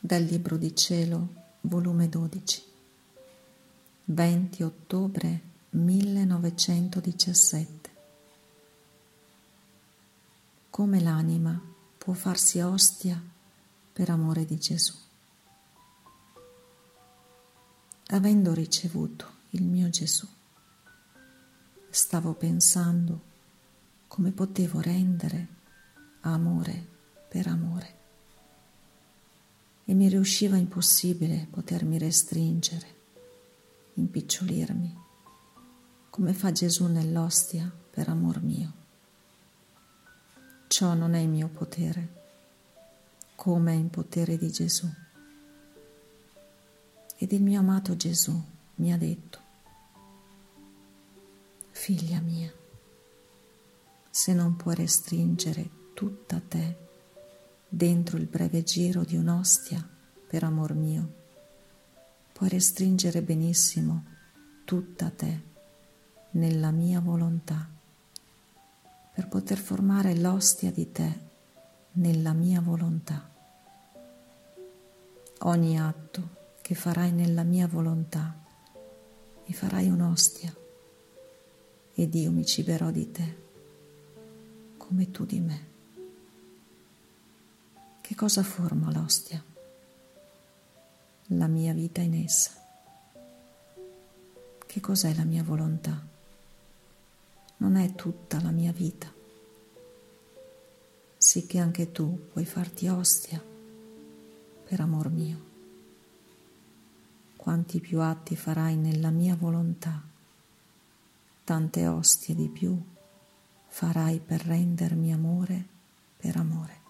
Dal Libro di Cielo, volume 12, 20 ottobre 1917. Come l'anima può farsi ostia per amore di Gesù. Avendo ricevuto il mio Gesù, stavo pensando come potevo rendere amore per amore e mi riusciva impossibile potermi restringere, impicciolirmi, come fa Gesù nell'ostia per amor mio. Ciò non è in mio potere, come è in potere di Gesù. Ed il mio amato Gesù mi ha detto, figlia mia, se non puoi restringere tutta te dentro il breve giro di un'ostia per amor mio. Puoi restringere benissimo tutta te nella mia volontà per poter formare l'ostia di te nella mia volontà. Ogni atto che farai nella mia volontà mi farai un'ostia ed io mi ciberò di te come tu di me. Che cosa forma l'ostia? La mia vita in essa. Che cos'è la mia volontà? Non è tutta la mia vita, sì che anche tu puoi farti ostia per amor mio. Quanti più atti farai nella mia volontà, tante ostie di più farai per rendermi amore per amore.